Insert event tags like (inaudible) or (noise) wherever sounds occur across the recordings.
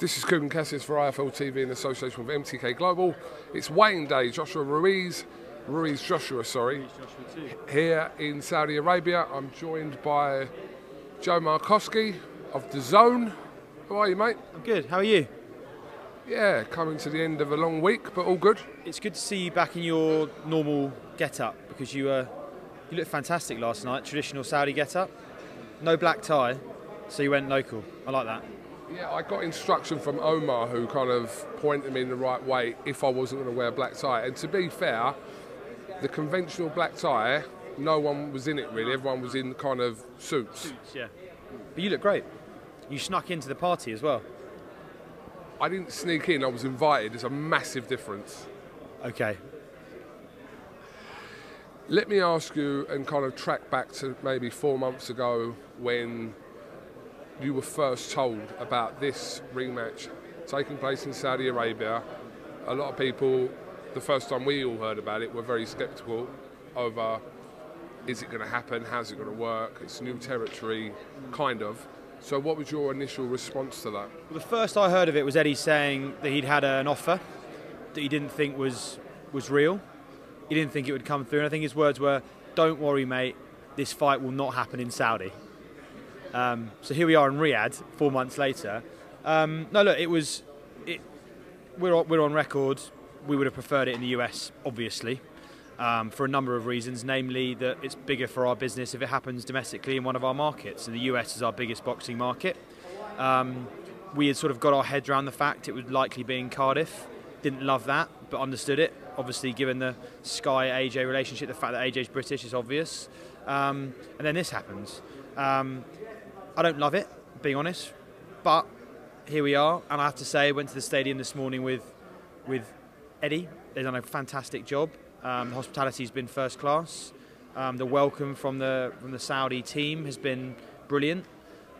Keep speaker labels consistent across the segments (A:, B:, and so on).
A: This is Kugan Cassius for IFL TV in association with MTK Global. It's weigh-in day. Joshua Ruiz, Ruiz Joshua, sorry, here in Saudi Arabia. I'm joined by Joe Markowski of DAZN. How are you, mate?
B: I'm good. How are you?
A: Yeah, coming to the end of a long week, but all good.
B: It's good to see you back in your normal get-up because you uh, you looked fantastic last night. Traditional Saudi get-up, no black tie, so you went local. I like that.
A: Yeah, I got instruction from Omar who kind of pointed me in the right way if I wasn't going to wear a black tie. And to be fair, the conventional black tie, no one was in it really. Everyone was in kind of suits.
B: Suits, yeah. But you look great. You snuck into the party as well.
A: I didn't sneak in, I was invited. There's a massive difference.
B: Okay.
A: Let me ask you and kind of track back to maybe four months ago when you were first told about this rematch taking place in Saudi Arabia. A lot of people, the first time we all heard about it, were very sceptical over uh, is it going to happen? How's it going to work? It's new territory, kind of. So, what was your initial response to that?
B: Well, the first I heard of it was Eddie saying that he'd had an offer that he didn't think was was real. He didn't think it would come through, and I think his words were, "Don't worry, mate. This fight will not happen in Saudi." Um, so here we are in Riyadh, four months later. Um, no, look, it was. It, we're on, we're on record. We would have preferred it in the US, obviously, um, for a number of reasons. Namely, that it's bigger for our business if it happens domestically in one of our markets. And the US is our biggest boxing market. Um, we had sort of got our heads around the fact it would likely be in Cardiff. Didn't love that, but understood it. Obviously, given the Sky AJ relationship, the fact that AJ's British is obvious. Um, and then this happens. Um, I don't love it, being honest, but here we are. And I have to say, I went to the stadium this morning with with Eddie. They've done a fantastic job. Um, the hospitality's been first class. Um, the welcome from the from the Saudi team has been brilliant,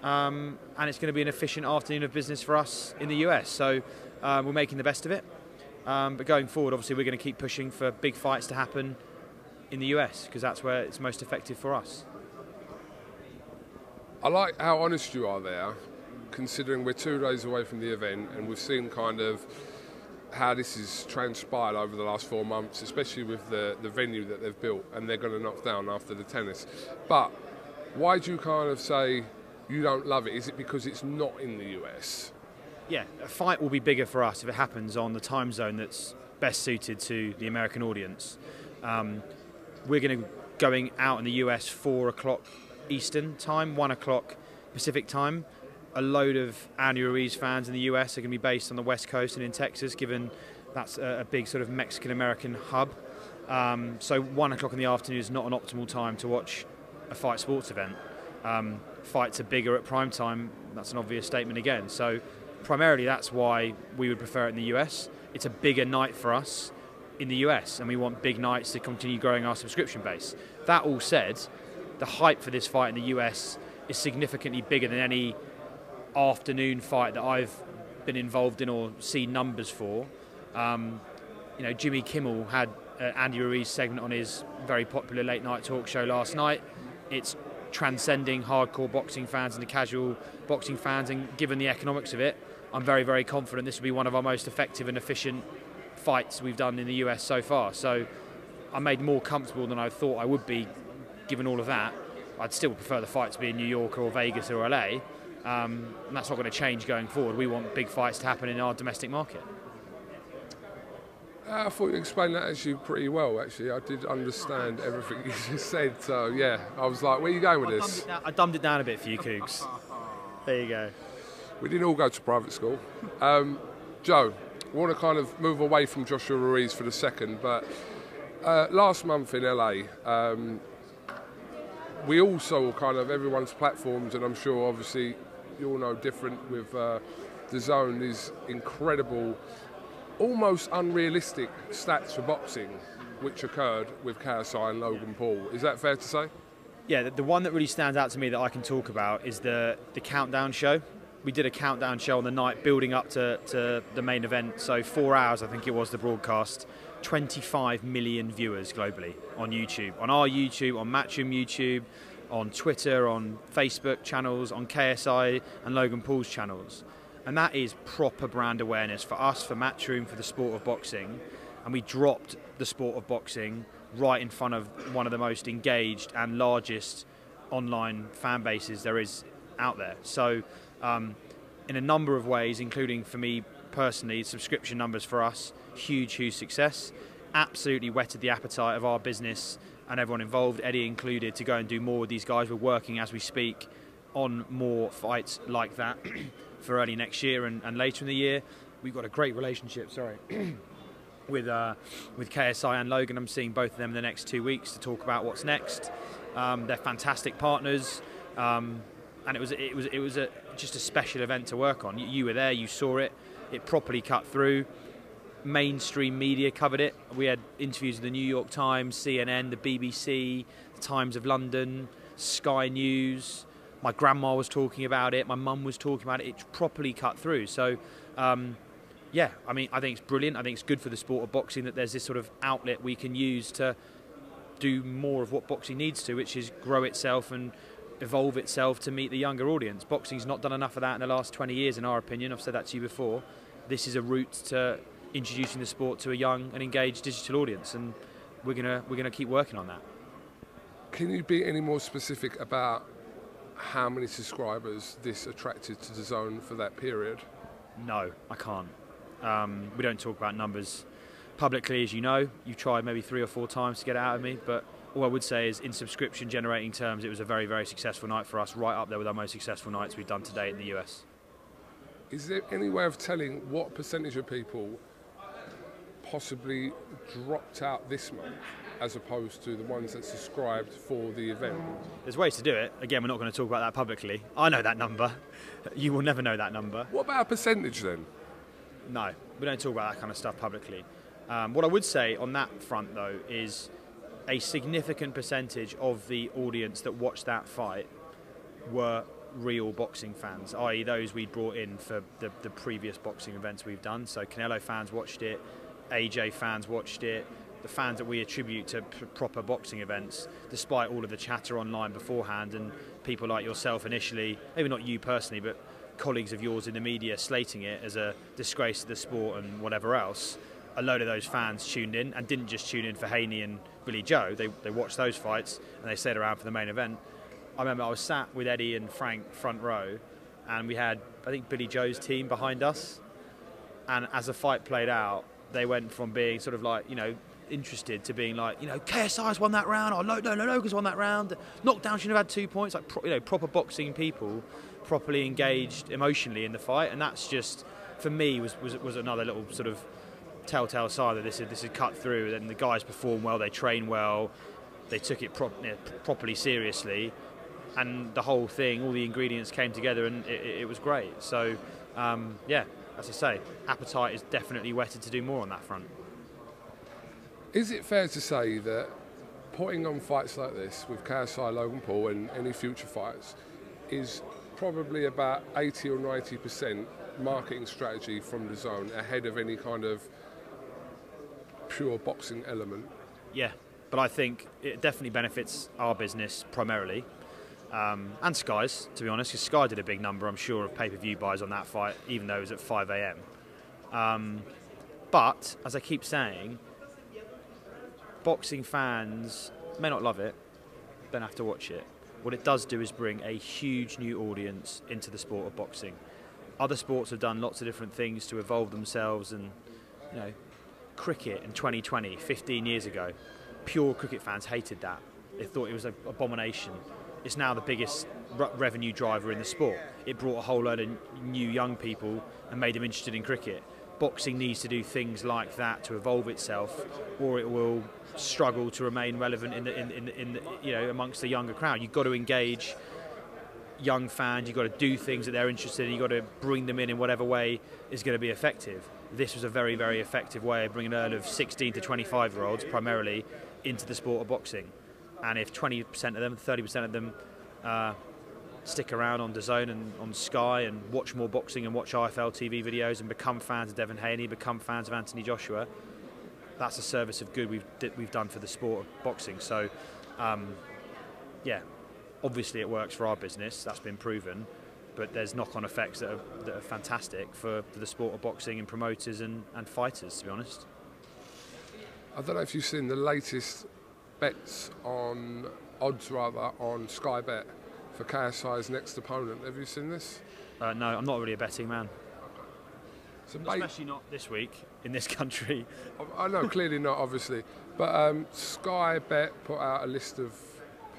B: um, and it's going to be an efficient afternoon of business for us in the US. So uh, we're making the best of it. Um, but going forward, obviously, we're going to keep pushing for big fights to happen in the US because that's where it's most effective for us.
A: I like how honest you are there, considering we're two days away from the event and we've seen kind of how this has transpired over the last four months, especially with the, the venue that they've built and they're going to knock down after the tennis. But why do you kind of say you don't love it? Is it because it's not in the US?
B: Yeah, a fight will be bigger for us if it happens on the time zone that's best suited to the American audience. Um, we're going to going out in the US four o'clock Eastern time, one o'clock Pacific time. A load of Andy Ruiz fans in the US are going to be based on the West Coast and in Texas, given that's a, big sort of Mexican American hub. Um, so one o'clock in the afternoon is not an optimal time to watch a fight sports event. Um, fights are bigger at prime time. That's an obvious statement again. So primarily that's why we would prefer it in the US. It's a bigger night for us in the US, and we want big nights to continue growing our subscription base. That all said, the hype for this fight in the US is significantly bigger than any afternoon fight that I've been involved in or seen numbers for. Um, you know, Jimmy Kimmel had uh, Andy Ruiz segment on his very popular late night talk show last night. It's transcending hardcore boxing fans and the casual boxing fans, and given the economics of it, I'm very, very confident this will be one of our most effective and efficient fights we've done in the US so far. So I'm made more comfortable than I thought I would be given all of that, I'd still prefer the fight to be in New York or Vegas or LA. Um, and that's not going to change going forward. We want big fights to happen in our domestic market.
A: Uh, I thought you explained that actually pretty well. Actually, I did understand everything (laughs) you just said. So yeah, I was like, "Where are you going with
B: I
A: this?"
B: Dumbed down, I dumbed it down a bit for you, Cougs. (laughs) There you go.
A: We didn't all go to private school. Um, Joe, I want to kind of move away from Joshua Ruiz for the second, but uh, last month in LA, um, we all saw kind of everyone's platforms, and I'm sure obviously you all know different with uh, zone is incredible, almost unrealistic stats for boxing, which occurred with KSI and Logan Paul. Is that fair to say?
B: Yeah, the, the one that really stands out to me that I can talk about is the the countdown show. We did a countdown show on the night building up to, to the main event. So four hours, I think it was the broadcast. 25 million viewers globally on YouTube, on our YouTube, on Matchroom YouTube, on Twitter, on Facebook channels, on KSI and Logan Paul's channels. And that is proper brand awareness for us, for Matchroom, for the sport of boxing. And we dropped the sport of boxing right in front of one of the most engaged and largest online fan bases there is out there. So, um, in a number of ways, including for me personally, subscription numbers for us, huge, huge success. Absolutely whetted the appetite of our business and everyone involved, Eddie included, to go and do more with these guys. We're working as we speak on more fights like that (clears throat) for early next year and, and later in the year. We've got a great relationship, sorry, (clears throat) with uh, with KSI and Logan. I'm seeing both of them in the next two weeks to talk about what's next. Um, they're fantastic partners, um, and it was it was it was a, just a special event to work on. You, you were there, you saw it. It properly cut through. Mainstream media covered it. We had interviews with the New York Times, CNN, the BBC, the Times of London, Sky News. My grandma was talking about it. My mum was talking about it. It properly cut through. So. Um, yeah, I mean, I think it's brilliant. I think it's good for the sport of boxing that there's this sort of outlet we can use to do more of what boxing needs to, which is grow itself and evolve itself to meet the younger audience. Boxing's not done enough of that in the last 20 years, in our opinion. I've said that to you before. This is a route to introducing the sport to a young and engaged digital audience, and we're gonna we're gonna keep working on that.
A: Can you be any more specific about how many subscribers this attracted to DAZN for that period?
B: No, I can't. Um, we don't talk about numbers publicly, as you know. You've tried maybe three or four times to get it out of me, but all I would say is, in subscription generating terms, it was a very, very successful night for us, right up there with our most successful nights we've done today in the US.
A: Is there any way of telling what percentage of people possibly dropped out this month as opposed to the ones that subscribed for the event?
B: There's ways to do it. Again, we're not going to talk about that publicly. I know that number. (laughs) You will never know that number.
A: What about a percentage then?
B: No, we don't talk about that kind of stuff publicly. Um, what I would say on that front, though, is a significant percentage of the audience that watched that fight were real boxing fans, i.e., those we brought in for the, the previous boxing events we've done. So Canelo fans watched it, AJ fans watched it, the fans that we attribute to p- proper boxing events, despite all of the chatter online beforehand and people like yourself initially, maybe not you personally, but colleagues of yours in the media slating it as a disgrace to the sport and whatever else, a load of those fans tuned in and didn't just tune in for Haney and Billy Joe. They, they watched those fights and they stayed around for the main event. I remember I was sat with Eddie and Frank front row, and we had I think Billy Joe's team behind us. And as the fight played out, they went from being sort of like you know interested to being like you know KSI's won that round, or no no no Logan's won that round. Knockdown should have had two points. Like pro, you know proper boxing people, properly engaged emotionally in the fight, and that's just for me was was, was another little sort of telltale sign that this is this is cut through. And the guys perform well, they train well, they took it pro- you know, properly seriously, and the whole thing, all the ingredients came together, and it, it was great. So, um, yeah, as I say, appetite is definitely whetted to do more on that front.
A: Is it fair to say that putting on fights like this with KSI, Logan Paul, and any future fights is probably about 80 or 90 percent marketing strategy from DAZN ahead of any kind of pure boxing element?
B: Yeah, but I think it definitely benefits our business primarily. Um, and Sky's, to be honest, because Sky did a big number, I'm sure, of pay per view buys on that fight, even though it was at 5 a.m. Um, but, as I keep saying, boxing fans may not love it, don't have to watch it. What it does do is bring a huge new audience into the sport of boxing. Other sports have done lots of different things to evolve themselves, and you know, cricket in Twenty20, 15 years ago, pure cricket fans hated that. They thought it was an abomination. It's now the biggest re- revenue driver in the sport. It brought a whole load of new young people and made them interested in cricket. Boxing needs to do things like that to evolve itself, or it will struggle to remain relevant in the, in, in, in the, you know amongst the younger crowd. You've got to engage young fans. You've got to do things that they're interested in. You've got to bring them in in whatever way is going to be effective. This was a very, very effective way of bringing a load of 16 to 25 year olds primarily into the sport of boxing. And if 20% of them, 30% of them uh, stick around on DAZN and on Sky and watch more boxing and watch IFL TV videos and become fans of Devin Haney, become fans of Anthony Joshua, that's a service of good we've we've done for the sport of boxing. So, um, yeah, obviously it works for our business. That's been proven. But there's knock-on effects that are, that are fantastic for, for the sport of boxing and promoters and, and fighters. To be honest,
A: I don't know if you've seen the latest bets on odds rather on Sky Bet for KSI's next opponent. Have you seen this?
B: uh, no, I'm not really a betting man,
A: So
B: especially not this week in this (laughs) country.
A: I know, clearly not, obviously. But um, Sky Bet put out a list of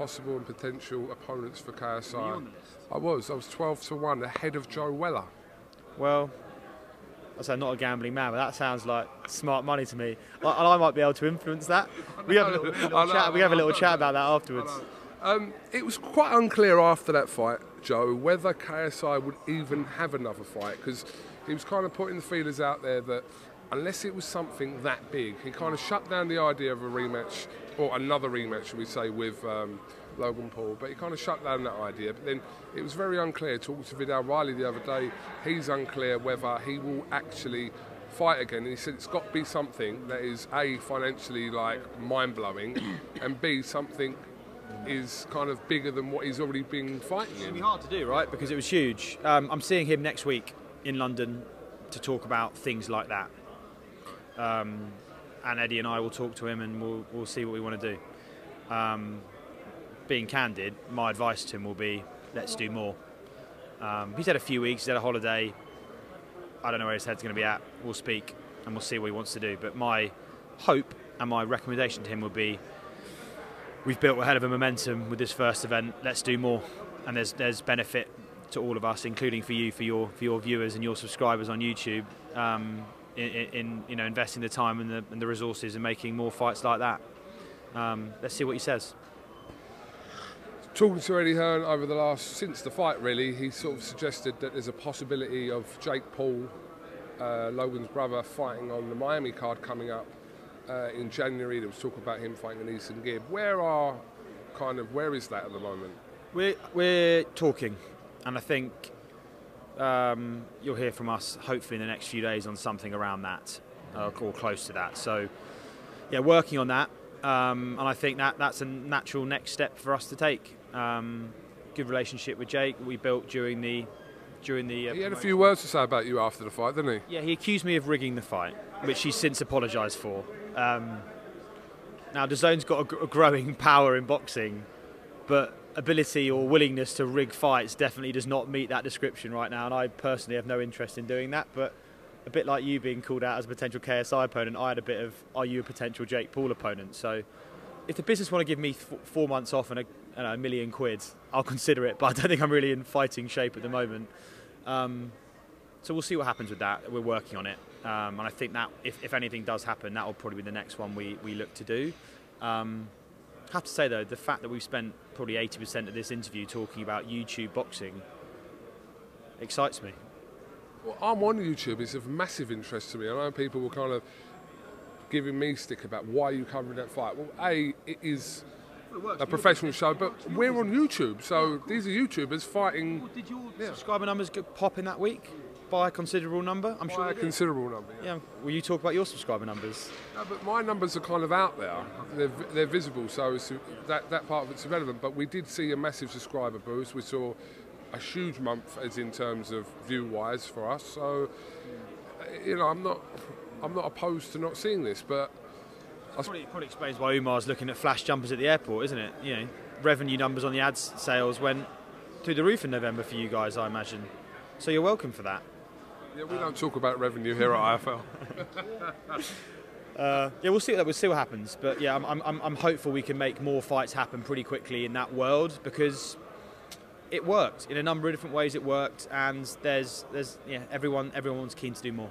A: possible and potential opponents for KSI. I was. I was 12 to 1 ahead of Joe Weller.
B: Well, I say not a gambling man, but that sounds like smart money to me. I, and I might be able to influence that. We have a little, little
A: I
B: chat. We have a
A: I
B: little chat about that afterwards.
A: Um, it was quite unclear after that fight, Joe, whether KSI would even have another fight because he was kind of putting the feelers out there that unless it was something that big, he kind of shut down the idea of a rematch or another rematch, should we say, with um, Logan Paul. But he kind of shut down that idea. But then it was very unclear. Talking to Viddal Riley the other day, he's unclear whether he will actually fight again. And he said it's got to be something that is a financially like mind blowing, (coughs) and b something is kind of bigger than what he's already been fighting
B: It'd be hard to do, right? Because it was huge. Um, I'm seeing him next week in London to talk about things like that. Um, and Eddie and I will talk to him and we'll, we'll see what we want to do. Um, being candid, my advice to him will be let's do more. Um, he's had a few weeks, he's had a holiday. I don't know where his head's going to be at. We'll speak and we'll see what he wants to do. But my hope and my recommendation to him would be we've built a hell of a momentum with this first event. Let's do more, and there's there's benefit to all of us, including for you, for your for your viewers and your subscribers on YouTube, um, in, in you know investing the time and the, and the resources and making more fights like that. Um, let's see what he says.
A: Talking to Eddie Hearn over the last since the fight, really, he sort of suggested that there's a possibility of Jake Paul, uh, Logan's brother, fighting on the Miami card coming up uh, in January. There was talk about him fighting AnEsonGib. Where are kind of where is that at the moment?
B: We're we're talking, and I think um, you'll hear from us hopefully in the next few days on something around that, uh, or close to that. So, yeah, working on that, um, and I think that that's a natural next step for us to take. Um, good relationship with Jake we built during the during the. Uh,
A: He had a few words to say about you after the fight, didn't he?
B: Yeah, he accused me of rigging the fight, which he's since apologised for. Um, now, DAZN's got a, gr- a growing (laughs) power in boxing, but ability or willingness to rig fights definitely does not meet that description right now. And I personally have no interest in doing that. But a bit like you being called out as a potential KSI opponent, I had a bit of, are you a potential Jake Paul opponent? So if the business want to give me f- four months off and a, don't a million quid, I'll consider it. (laughs) But I don't think I'm really in fighting shape at the moment. Um, so we'll see what happens with that. We're working on it, um, and I think that if, if anything does happen, that will probably be the next one we, we look to do. Um, have to say though, the fact that we've spent probably 80% of this interview talking about YouTube boxing excites me.
A: Well, I'm on YouTube. It's of massive interest to me. I know people were kind of giving me stick about why are you covering that fight. Well, a it is a professional show, but we're on YouTube, so these are YouTubers fighting
B: Did your
A: Yeah.
B: subscriber numbers go- pop in that week by a considerable number? I'm
A: by
B: sure.
A: a
B: they did.
A: considerable number. Yeah.
B: Yeah. Will you talk about your subscriber numbers?
A: No, but my numbers are kind of out there. They're, they're visible, so it's, that, that part of it's irrelevant. But we did see a massive subscriber boost. We saw a huge month, as in terms of view-wise for us. So, you know, I'm not, I'm not opposed to not seeing this, but
B: Probably, probably explains why Umar's looking at flash jumpers at the airport, isn't it? You know, revenue numbers on the ads sales went through the roof in November for you guys, I imagine. So you're welcome for that.
A: Yeah, we don't talk about revenue here at IFL. (laughs)
B: Uh, yeah, we'll see. We'll see what happens. But yeah, I'm, I'm, I'm hopeful we can make more fights happen pretty quickly in that world because it worked in a number of different ways. It worked, and there's there's yeah everyone everyone's keen to do more.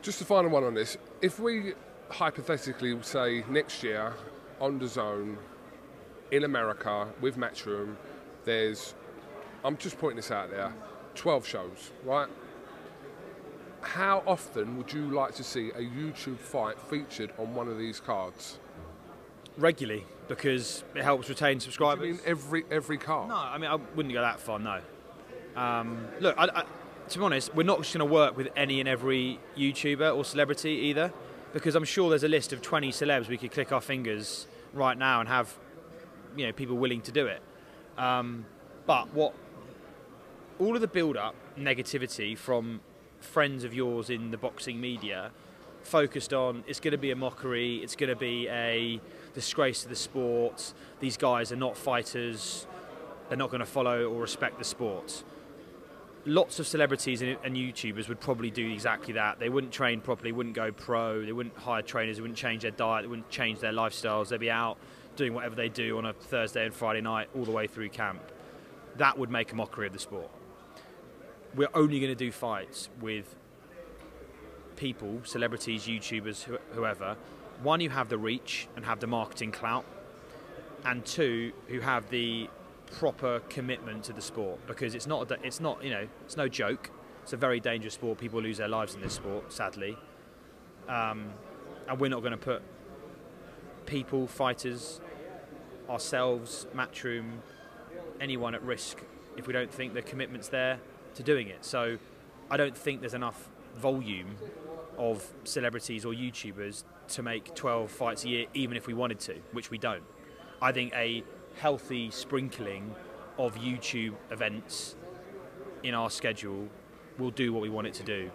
A: Just a final one on this. If we hypothetically say next year on DAZN in America with Matchroom, there's, I'm just pointing this out there, 12 shows, right? How often would you like to see a YouTube fight featured on one of these cards?
B: regularly because it helps retain
A: I
B: subscribers.
A: mean, every every card.
B: No, I mean I wouldn't go that far. No. Um, look, I, I, to be honest, we're not just going to work with any and every YouTuber or celebrity either, because I'm sure there's a list of 20 celebs we could click our fingers right now and have, you know, people willing to do it. Um, but what all of the build-up negativity from friends of yours in the boxing media focused on it's going to be a mockery, it's going to be a disgrace to the sport. These guys are not fighters. They're not going to follow or respect the sport. Lots of celebrities and, YouTubers would probably do exactly that. They wouldn't train properly, wouldn't go pro, they wouldn't hire trainers, they wouldn't change their diet, they wouldn't change their lifestyles. They'd be out doing whatever they do on a Thursday and Friday night all the way through camp. That would make a mockery of the sport. We're only going to do fights with people, celebrities, YouTubers, whoever, one, you have the reach and have the marketing clout, and two, who have the proper commitment to the sport because it's not it's not you know it's no joke. It's a very dangerous sport. People lose their lives in this sport, sadly, um, and we're not going to put people, fighters, ourselves, Matchroom, anyone at risk if we don't think the commitment's there to doing it. So I don't think there's enough volume of celebrities or YouTubers to make 12 fights a year, even if we wanted to, which we don't. I think a healthy sprinkling of YouTube events in our schedule will do what we want it to do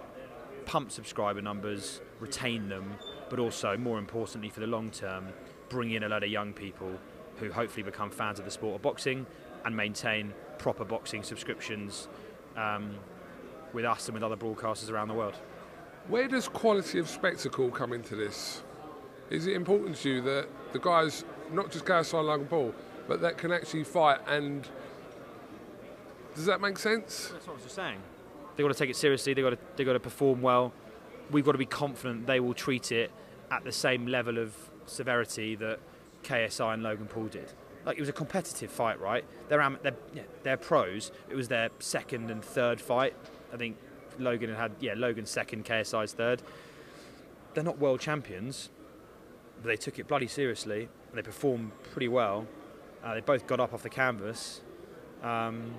B: pump subscriber numbers, retain them, but also, more importantly, for the long term, bring in a lot of young people who hopefully become fans of the sport of boxing and maintain proper boxing subscriptions um, with us and with other broadcasters around the world.
A: Where does quality of spectacle come into this? Is it important to you that the guys not just go outside Logan Paul, but that can actually fight? And does that make sense?
B: That's what I was just saying. They've got to take it seriously. They've got to they've got to perform well. We've got to be confident they will treat it at the same level of severity that KSI and Logan Paul did. Like it was a competitive fight, right? They're they're, they're pros. It was their second and third fight. I think Logan had, had yeah Logan second, KSI's third. They're not world champions, but they took it bloody seriously and they performed pretty well. Uh, they both got up off the canvas. Um,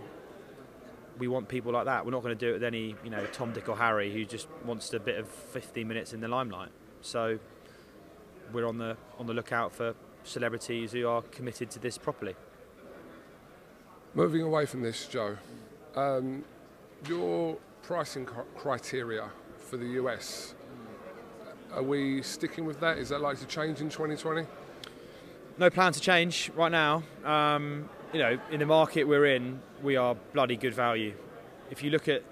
B: we want people like that. We're not going to do it with any, you know, Tom, Dick, or Harry who just wants a bit of 15 minutes in the limelight. So we're on the on the lookout for celebrities who are committed to this properly.
A: Moving away from this, Joe, um, your pricing criteria for the US. Are we sticking with that? Is that likely to change in 2020?
B: No plan to change right now. Um, you know, in the market we're in, we are bloody good value. If you look at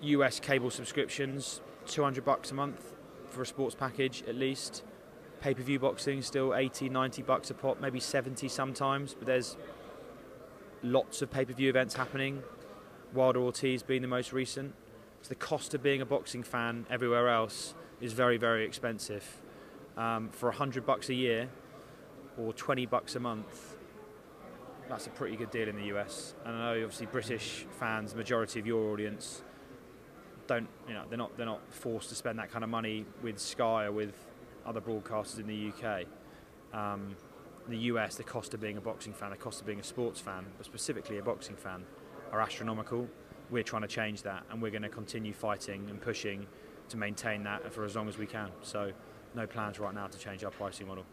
B: US cable subscriptions, 200 bucks a month for a sports package at least. Pay-per-view boxing still 80, 90 bucks a pop, maybe 70 sometimes, but there's lots of pay-per-view events happening Wilder Ortiz being the most recent. So the cost of being a boxing fan everywhere else is very, very expensive. Um, for 100 bucks a year or 20 bucks a month, that's a pretty good deal in the US. And I know obviously British fans, majority of your audience, don't you know they're not they're not forced to spend that kind of money with Sky or with other broadcasters in the UK. Um, in the US, the cost of being a boxing fan, the cost of being a sports fan, but specifically a boxing fan, are astronomical. We're trying to change that, and we're going to continue fighting and pushing to maintain that for as long as we can. So, no plans right now to change our pricing model.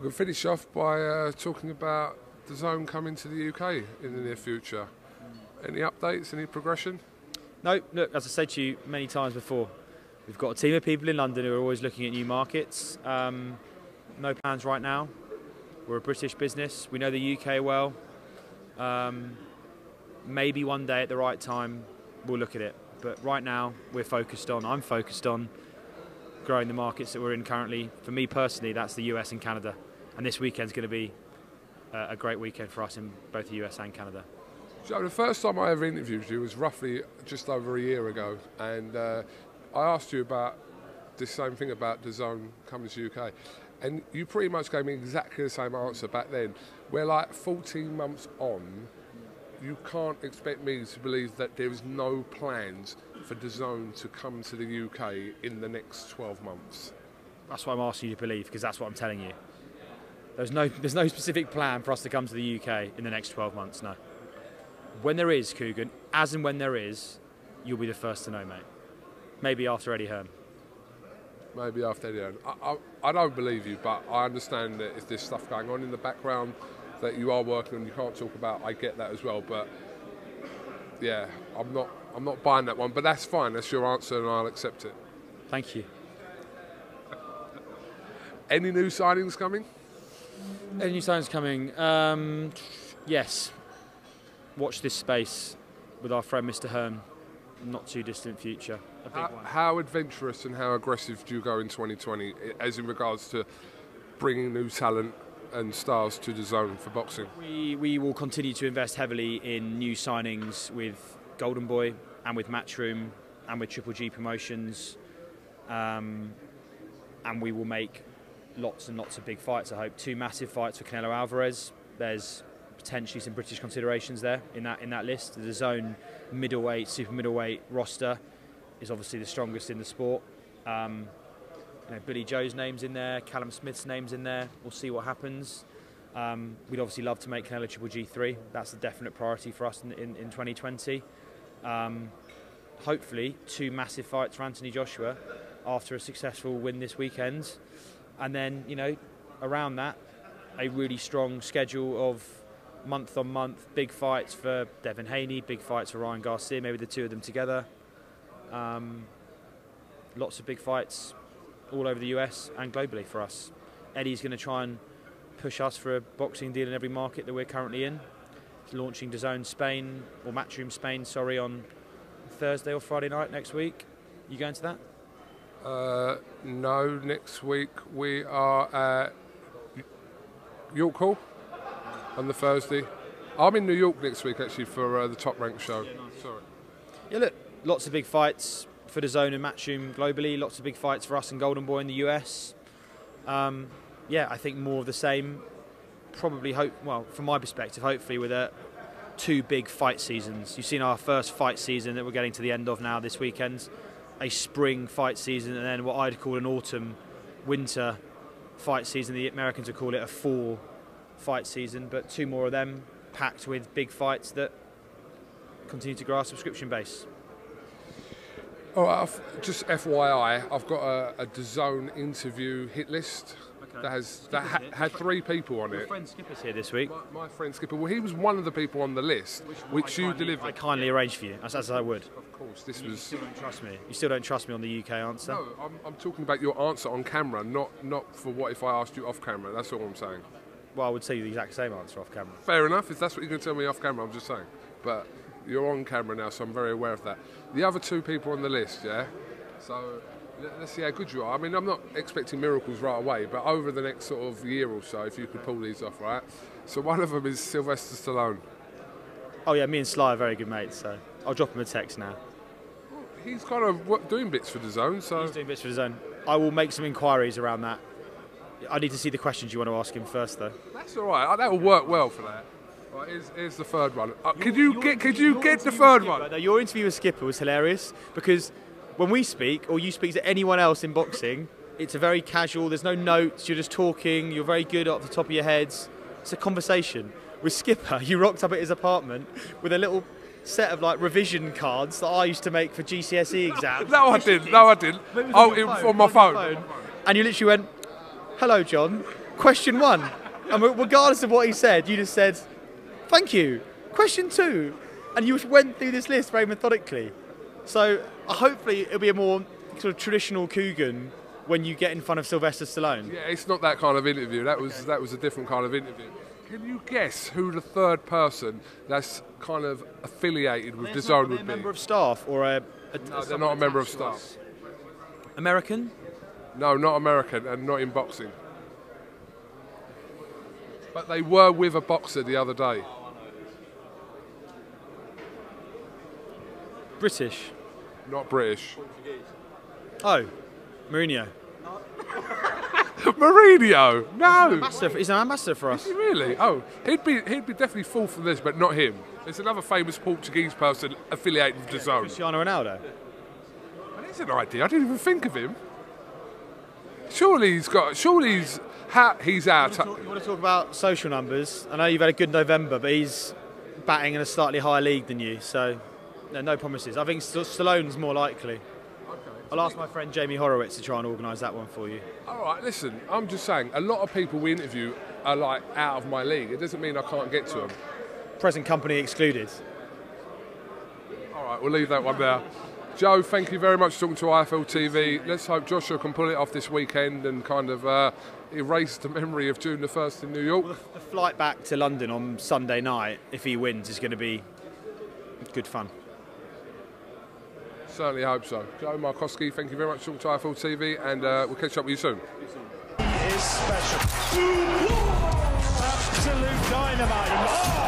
A: We'll finish off by uh, talking about DAZN coming to the UK in the near future. Any updates? Any progression?
B: No, look, as I said to you many times before, we've got a team of people in London who are always looking at new markets. Um, no plans right now. We're a British business. We know the UK well. Um, maybe one day at the right time we'll look at it. But right now we're focused on, I'm focused on growing the markets that we're in currently. For me personally, that's the US and Canada. And this weekend's going to be a great weekend for us in both the US and Canada.
A: So the first time I ever interviewed you was roughly just over a year ago, and uh, I asked you about the same thing about DAZN coming to the UK, and you pretty much gave me exactly the same answer back then. We're like 14 months on. You can't expect me to believe that there is no plans for DAZN to come to the UK in the next 12 months.
B: That's what I'm asking you to believe, because that's what I'm telling you. There's no, there's no specific plan for us to come to the UK in the next 12 months, no. When there is, Kugan, as and when there is, you'll be the first to know, mate. Maybe after Eddie Hearn
A: maybe after the end. I, I, I, don't believe you, but I understand that if there's stuff going on in the background that you are working on, you can't talk about. I get that as well, but yeah, I'm not I'm not buying that one. But that's fine. That's your answer, and I'll accept it.
B: Thank you.
A: Any new signings coming?
B: Any new signings coming? Um, yes. Watch this space with our friend Mr. Hearn. Not too distant future. A big
A: How,
B: one.
A: how adventurous and how aggressive do you go in 2020, as in regards to bringing new talent and stars to DAZN for boxing?
B: We, we will continue to invest heavily in new signings with Golden Boy and with Matchroom and with Triple G Promotions. Um, and we will make lots and lots of big fights, I hope. Two massive fights for Canelo Alvarez. There's potentially some British considerations there in that, in that list. DAZN middleweight, super middleweight roster is obviously the strongest in the sport. Um, you know, Billy Joe's name's in there, Callum Smith's name's in there. We'll see what happens. Um, we'd obviously love to make Canelo Triple G3. That's a definite priority for us in, in, in 2020. Um, hopefully, two massive fights for Anthony Joshua after a successful win this weekend. And then, you know, around that, a really strong schedule of month on month big fights for Devin Haney, big fights for Ryan Garcia, maybe the two of them together. Um, lots of big fights all over the US and globally for us. Eddie's going to try and push us for a boxing deal in every market that we're currently in. He's launching DAZN Spain, or Matchroom Spain, sorry, on Thursday or Friday night next week. You going to that?
A: Uh, no, next week we are at York Hall on the Thursday. I'm in New York next week actually for uh, the Top Rank show. Sorry.
B: Yeah, look, lots of big fights for DAZN and Matchroom globally. Lots of big fights for us and Golden Boy in the US. Um, yeah, I think more of the same. Probably hope. Well, from my perspective, hopefully with a two big fight seasons. You've seen our first fight season that we're getting to the end of now this weekend. A spring fight season, and then what I'd call an autumn, winter fight season. The Americans would call it a fall fight season, but two more of them packed with big fights that continue to grow our subscription base.
A: Right, I've, just FYI, I've got a, a DAZN interview hit list that has that ha- had three people on
B: Your
A: it.
B: friend Skipper's here this week.
A: My, my friend Skipper, well, he was one of the people on the list, which, you
B: kindly-
A: delivered.
B: I kindly arranged for you, as, as I would.
A: Of course, this
B: You
A: was.
B: still don't trust me. You still don't trust me on the UK answer.
A: No, I'm, I'm talking about your answer on camera, not not for what if I asked you off camera. That's all I'm saying.
B: Well, I would say the exact same answer off camera.
A: Fair enough. If that's what you're going to tell me off camera, I'm just saying. But you're on camera now, so I'm very aware of that. The other two people on the list, yeah. So let- let's see how good you are. I mean, I'm not expecting miracles right away, but over the next sort of year or so, if you could pull these off, right? So one of them is Sylvester Stallone.
B: Oh yeah, me and Sly are very good mates, so I'll drop him a text now.
A: He's kind of doing bits for DAZN, so
B: He's doing bits for his own. I will make some inquiries around that. I need to see the questions you want to ask him first, though.
A: that's all right. That will work well for that. Right, here's, here's the third one. Uh, could you get? Could you get the third one?
B: No, your interview with Skipper was hilarious because when we speak, or you speak to anyone else in boxing, it's a very casual. There's no notes. You're just talking. You're very good off the top of your heads. It's a conversation. With Skipper, (laughs) you rocked up at his apartment with a little set of like revision cards that I used to make for GCSE exams. (laughs)
A: No, I didn't. No, I didn't. Oh,
B: on,
A: it,
B: phone.
A: on my
B: It
A: phone.
B: And you literally went, "Hello, John. Question one." And regardless of what he said, you just said, "Thank you." Question two, and you went through this list very methodically. So uh, hopefully it'll be a more sort of traditional Kugan when you get in front of Sylvester Stallone.
A: Yeah, it's not that kind of interview. That was that was a different kind of interview. Can you guess who the third person that's kind of affiliated with DAZN
B: Are they a
A: would be?
B: member of staff or a, a
A: No, they're not a member of staff.
B: American?
A: No, not American and not in boxing. But they were with a boxer the other day.
B: British?
A: Not British.
B: Oh, Mourinho. (laughs)
A: Mourinho! No!
B: Ambassador, he's an ambassador for us.
A: Really? Oh, he'd be he'd be definitely fourth for this, but not him. There's another famous Portuguese person affiliated with DAZN.
B: Cristiano Ronaldo.
A: That's an idea. I didn't even think of him. Surely he's got. Surely he's he's out.
B: You want to talk about social numbers? I know you've had a good November, but he's batting in a slightly higher league than you, so no, no promises. I think St- Stallone's more likely. I'll ask my friend Jamie Horowitz to try and organise that one for you.
A: All right, listen. I'm just saying. A lot of people we interview are like out of my league. It doesn't mean I can't get to them.
B: Present company excluded.
A: All right, we'll leave that one there. Joe, thank you very much for talking to IFL TV. Let's hope Joshua can pull it off this weekend and kind of uh, erase the memory of June the 1st in New York.
B: Well, the, the flight back to London on Sunday night, if he wins, is going to be good fun.
A: Certainly hope so. Joe Markowski, thank you very much for talking to IFL TV, and uh, we'll catch up with you soon.
C: It is special. Absolute dynamite. Oh!